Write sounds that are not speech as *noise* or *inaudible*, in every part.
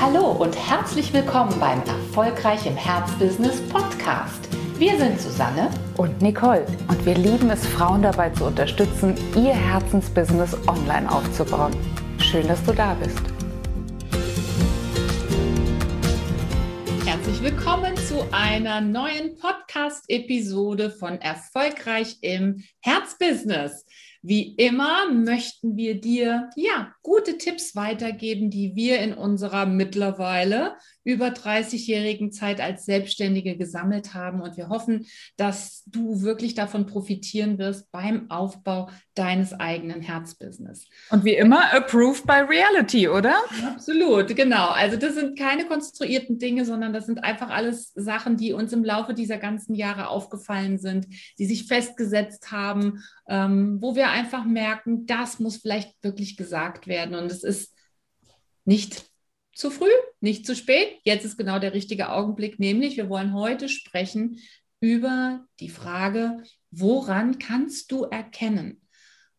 Hallo und herzlich willkommen beim Erfolgreich im Herzbusiness Podcast. Wir sind Susanne und Nicole und wir lieben es, Frauen dabei zu unterstützen, ihr Herzensbusiness online aufzubauen. Schön, dass du da bist. Herzlich willkommen zu einer neuen Podcast-Episode von Erfolgreich im Herzbusiness. Wie immer möchten wir dir ja gute Tipps weitergeben, die wir in unserer mittlerweile über 30-jährigen Zeit als Selbstständige gesammelt haben. Und wir hoffen, dass du wirklich davon profitieren wirst beim Aufbau deines eigenen Herzbusiness. Und wie immer, approved by reality, oder? Absolut, genau. Also das sind keine konstruierten Dinge, sondern das sind einfach alles Sachen, die uns im Laufe dieser ganzen Jahre aufgefallen sind, die sich festgesetzt haben, ähm, wo wir einfach merken, das muss vielleicht wirklich gesagt werden. Und es ist nicht zu früh, nicht zu spät. Jetzt ist genau der richtige Augenblick, nämlich wir wollen heute sprechen über die Frage, woran kannst du erkennen,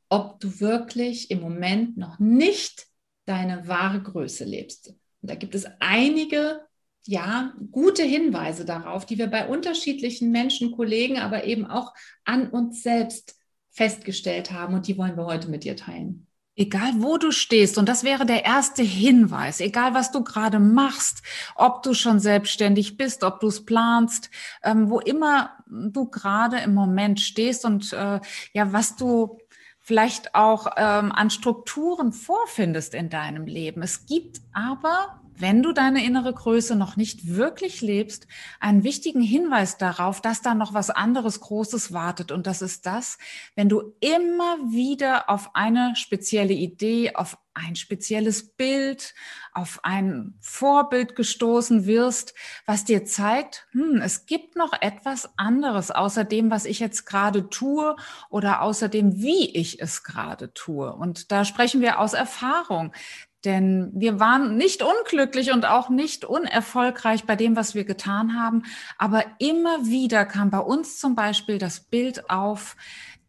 ob du wirklich im Moment noch nicht deine wahre Größe lebst. Und da gibt es einige ja, gute Hinweise darauf, die wir bei unterschiedlichen Menschen, Kollegen, aber eben auch an uns selbst festgestellt haben und die wollen wir heute mit dir teilen. Egal wo du stehst, und das wäre der erste Hinweis, egal was du gerade machst, ob du schon selbstständig bist, ob du es planst, ähm, wo immer du gerade im Moment stehst und äh, ja, was du vielleicht auch ähm, an Strukturen vorfindest in deinem Leben. Es gibt aber wenn du deine innere Größe noch nicht wirklich lebst, einen wichtigen Hinweis darauf, dass da noch was anderes Großes wartet. Und das ist das, wenn du immer wieder auf eine spezielle Idee, auf ein spezielles Bild, auf ein Vorbild gestoßen wirst, was dir zeigt, hm, es gibt noch etwas anderes außer dem, was ich jetzt gerade tue oder außer dem, wie ich es gerade tue. Und da sprechen wir aus Erfahrung. Denn wir waren nicht unglücklich und auch nicht unerfolgreich bei dem, was wir getan haben. Aber immer wieder kam bei uns zum Beispiel das Bild auf,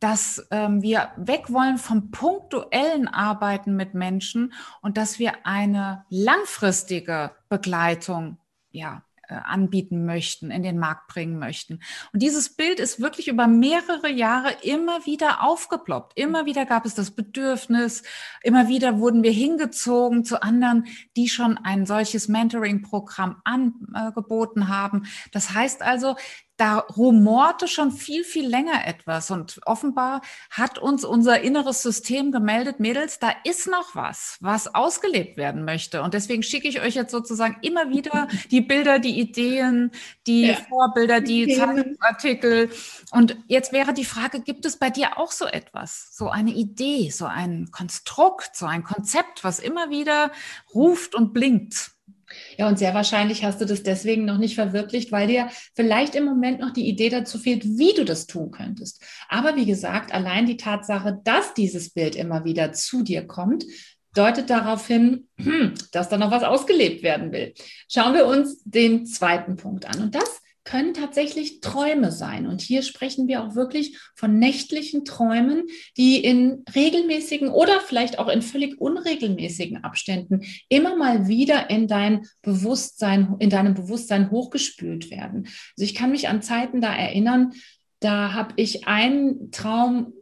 dass ähm, wir weg wollen vom punktuellen Arbeiten mit Menschen und dass wir eine langfristige Begleitung ja, anbieten möchten, in den Markt bringen möchten. Und dieses Bild ist wirklich über mehrere Jahre immer wieder aufgeploppt. Immer wieder gab es das Bedürfnis, immer wieder wurden wir hingezogen zu anderen, die schon ein solches Mentoring-Programm angeboten haben. Das heißt also, da rumorte schon viel, viel länger etwas. Und offenbar hat uns unser inneres System gemeldet, Mädels, da ist noch was, was ausgelebt werden möchte. Und deswegen schicke ich euch jetzt sozusagen immer wieder die Bilder, die Ideen, die ja. Vorbilder, die Zeitungsartikel. Und jetzt wäre die Frage, gibt es bei dir auch so etwas, so eine Idee, so ein Konstrukt, so ein Konzept, was immer wieder ruft und blinkt? Ja, und sehr wahrscheinlich hast du das deswegen noch nicht verwirklicht, weil dir vielleicht im Moment noch die Idee dazu fehlt, wie du das tun könntest. Aber wie gesagt, allein die Tatsache, dass dieses Bild immer wieder zu dir kommt, deutet darauf hin, *clears throat* dass da noch was ausgelebt werden will. Schauen wir uns den zweiten Punkt an. Und das können tatsächlich Träume sein. Und hier sprechen wir auch wirklich von nächtlichen Träumen, die in regelmäßigen oder vielleicht auch in völlig unregelmäßigen Abständen immer mal wieder in dein Bewusstsein, in deinem Bewusstsein hochgespült werden. Also ich kann mich an Zeiten da erinnern, da habe ich einen Traum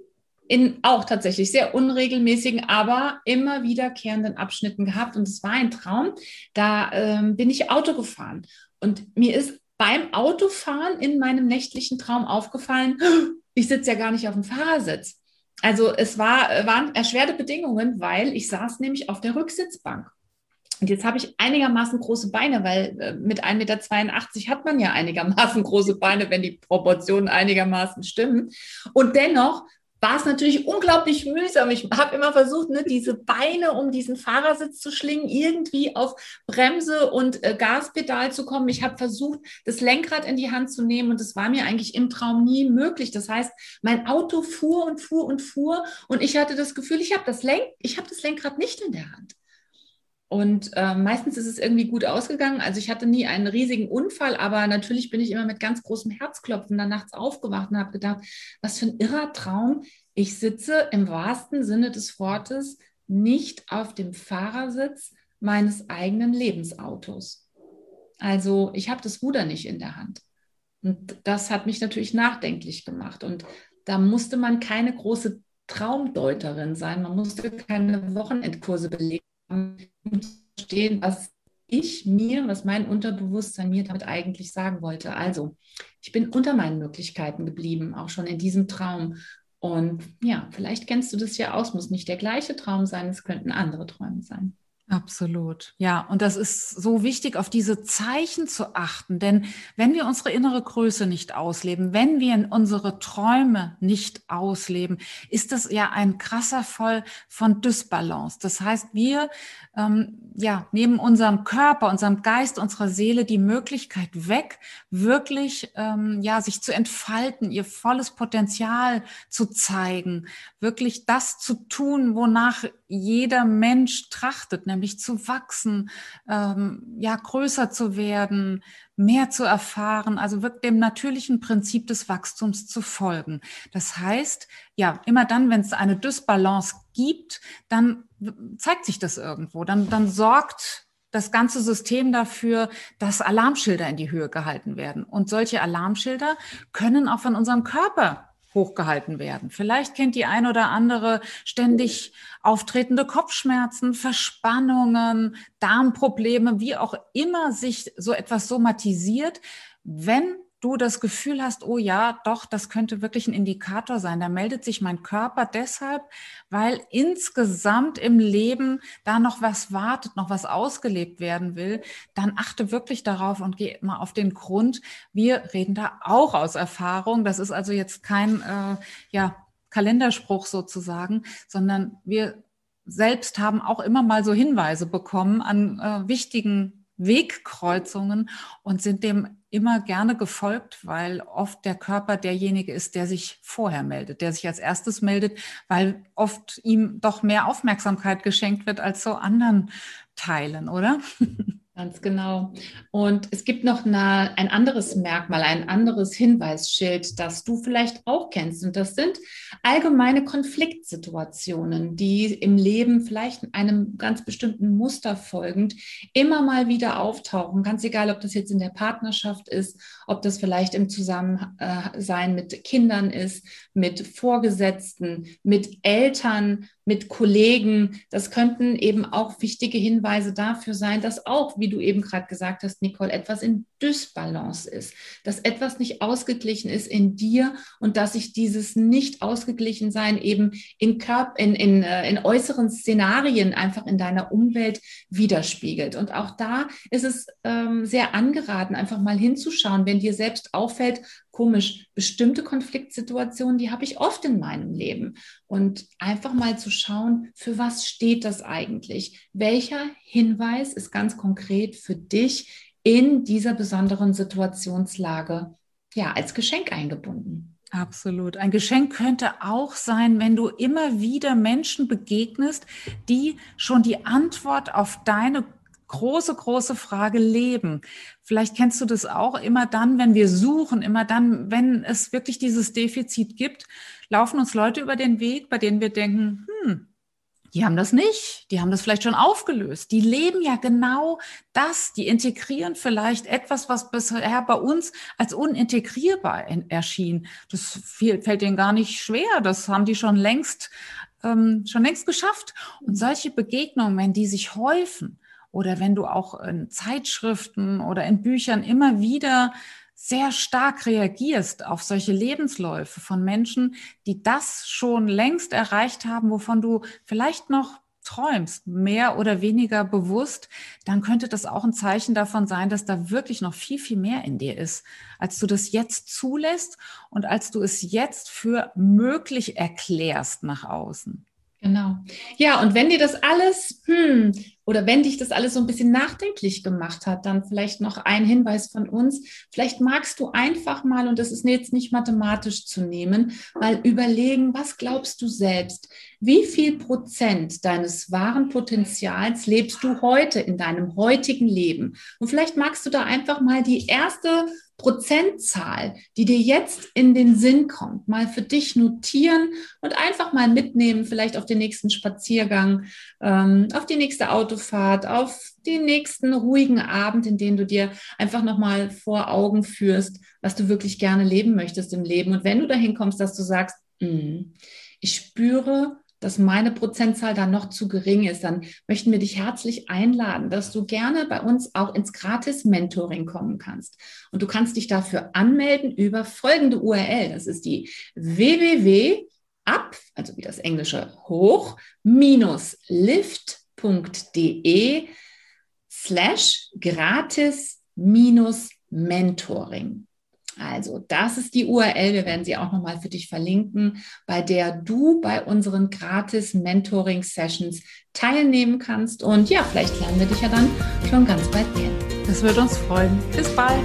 in auch tatsächlich sehr unregelmäßigen, aber immer wiederkehrenden Abschnitten gehabt. Und es war ein Traum, da ähm, bin ich Auto gefahren. Und mir ist beim Autofahren in meinem nächtlichen Traum aufgefallen, *gasps* ich sitze ja gar nicht auf dem Fahrersitz. Also es war, waren erschwerte Bedingungen, weil ich saß nämlich auf der Rücksitzbank. Und jetzt habe ich einigermaßen große Beine, weil äh, mit 1,82 Meter hat man ja einigermaßen große Beine, wenn die Proportionen einigermaßen stimmen. Und dennoch war es natürlich unglaublich mühsam. Ich habe immer versucht, ne, diese Beine um diesen Fahrersitz zu schlingen, irgendwie auf Bremse und äh, Gaspedal zu kommen. Ich habe versucht, das Lenkrad in die Hand zu nehmen und das war mir eigentlich im Traum nie möglich. Das heißt, mein Auto fuhr und fuhr und fuhr und ich hatte das Gefühl, ich habe das, Lenk ich hab das Lenkrad nicht in der Hand. Und äh, meistens ist es irgendwie gut ausgegangen. Also ich hatte nie einen riesigen Unfall, aber natürlich bin ich immer mit ganz großem Herzklopfen dann nachts aufgewacht und habe gedacht, was für ein irrer Traum. Ich sitze im wahrsten Sinne des Wortes nicht auf dem Fahrersitz, meines eigenen Lebensautos. Also ich habe das Ruder nicht in der Hand. Und das hat mich natürlich nachdenklich gemacht. Und da musste man keine große Traumdeuterin sein. Man musste keine Wochenendkurse belegen, verstehen, was ich mir, was mein Unterbewusstsein mir damit eigentlich sagen wollte. Also, ich bin unter meinen Möglichkeiten geblieben, auch schon in diesem Traum. Und ja, vielleicht kennst du das ja aus, muss nicht der gleiche Traum sein, es könnten andere Träume sein. Absolut. Ja, und das ist so wichtig, auf diese Zeichen zu achten. Denn wenn wir unsere innere Größe nicht ausleben, wenn wir unsere Träume nicht ausleben, ist das ja ein krasser Fall von Dysbalance. Das heißt, wir ähm, ja, nehmen unserem Körper, unserem Geist, unserer Seele die Möglichkeit weg, wirklich ähm, ja, sich zu entfalten, ihr volles Potenzial zu zeigen, wirklich das zu tun, wonach jeder Mensch trachtet, nämlich zu wachsen, ähm, ja, größer zu werden, mehr zu erfahren, also wirklich dem natürlichen Prinzip des Wachstums zu folgen. Das heißt, ja, immer dann, wenn es eine Dysbalance gibt, dann zeigt sich das irgendwo, dann, dann sorgt das ganze System dafür, dass Alarmschilder in die Höhe gehalten werden. Und solche Alarmschilder können auch von unserem Körper hochgehalten werden. Vielleicht kennt die ein oder andere ständig auftretende Kopfschmerzen, Verspannungen, Darmprobleme, wie auch immer sich so etwas somatisiert. Wenn du das Gefühl hast, oh ja, doch, das könnte wirklich ein Indikator sein. Da meldet sich mein Körper deshalb, weil insgesamt im Leben da noch was wartet, noch was ausgelebt werden will. Dann achte wirklich darauf und geh mal auf den Grund. Wir reden da auch aus Erfahrung. Das ist also jetzt kein äh, ja, Kalenderspruch sozusagen, sondern wir selbst haben auch immer mal so Hinweise bekommen an äh, wichtigen Wegkreuzungen und sind dem immer gerne gefolgt, weil oft der Körper derjenige ist, der sich vorher meldet, der sich als erstes meldet, weil oft ihm doch mehr Aufmerksamkeit geschenkt wird als so anderen Teilen, oder? *laughs* Ganz genau. Und es gibt noch eine, ein anderes Merkmal, ein anderes Hinweisschild, das du vielleicht auch kennst. Und das sind allgemeine Konfliktsituationen, die im Leben vielleicht einem ganz bestimmten Muster folgend immer mal wieder auftauchen. Ganz egal, ob das jetzt in der Partnerschaft ist, ob das vielleicht im Zusammensein mit Kindern ist, mit Vorgesetzten, mit Eltern, mit Kollegen. Das könnten eben auch wichtige Hinweise dafür sein, dass auch, wie du eben gerade gesagt hast, Nicole, etwas in Dysbalance ist, dass etwas nicht ausgeglichen ist in dir und dass sich dieses nicht ausgeglichen sein eben in, Körper, in, in, äh, in äußeren Szenarien einfach in deiner Umwelt widerspiegelt. Und auch da ist es ähm, sehr angeraten, einfach mal hinzuschauen, wenn dir selbst auffällt, komisch, bestimmte Konfliktsituationen, die habe ich oft in meinem Leben. Und einfach mal zu schauen, für was steht das eigentlich? Welcher Hinweis ist ganz konkret für dich in dieser besonderen Situationslage ja als Geschenk eingebunden? Absolut. Ein Geschenk könnte auch sein, wenn du immer wieder Menschen begegnest, die schon die Antwort auf deine große, große Frage Leben. Vielleicht kennst du das auch immer dann, wenn wir suchen, immer dann, wenn es wirklich dieses Defizit gibt, laufen uns Leute über den Weg, bei denen wir denken, hm, die haben das nicht, die haben das vielleicht schon aufgelöst. Die leben ja genau das, die integrieren vielleicht etwas, was bisher bei uns als unintegrierbar erschien. Das fällt denen gar nicht schwer, das haben die schon längst, ähm, schon längst geschafft. Und solche Begegnungen, wenn die sich häufen, oder wenn du auch in Zeitschriften oder in Büchern immer wieder sehr stark reagierst auf solche Lebensläufe von Menschen, die das schon längst erreicht haben, wovon du vielleicht noch träumst, mehr oder weniger bewusst, dann könnte das auch ein Zeichen davon sein, dass da wirklich noch viel, viel mehr in dir ist, als du das jetzt zulässt und als du es jetzt für möglich erklärst nach außen. Genau. Ja, und wenn dir das alles, hm, oder wenn dich das alles so ein bisschen nachdenklich gemacht hat, dann vielleicht noch ein Hinweis von uns. Vielleicht magst du einfach mal, und das ist jetzt nicht mathematisch zu nehmen, mal überlegen, was glaubst du selbst? Wie viel Prozent deines wahren Potenzials lebst du heute in deinem heutigen Leben? Und vielleicht magst du da einfach mal die erste Prozentzahl, die dir jetzt in den Sinn kommt, mal für dich notieren und einfach mal mitnehmen, vielleicht auf den nächsten Spaziergang, ähm, auf die nächste Autofahrt, auf den nächsten ruhigen Abend, in dem du dir einfach nochmal vor Augen führst, was du wirklich gerne leben möchtest im Leben. Und wenn du dahin kommst, dass du sagst, mm, ich spüre, dass meine Prozentzahl da noch zu gering ist, dann möchten wir dich herzlich einladen, dass du gerne bei uns auch ins Gratis-Mentoring kommen kannst. Und du kannst dich dafür anmelden über folgende URL. Das ist die www ab, also wie das englische hoch, minus lift.de slash gratis minus Mentoring. Also, das ist die URL. Wir werden sie auch nochmal für dich verlinken, bei der du bei unseren gratis Mentoring Sessions teilnehmen kannst. Und ja, vielleicht lernen wir dich ja dann schon ganz bald kennen. Das würde uns freuen. Bis bald.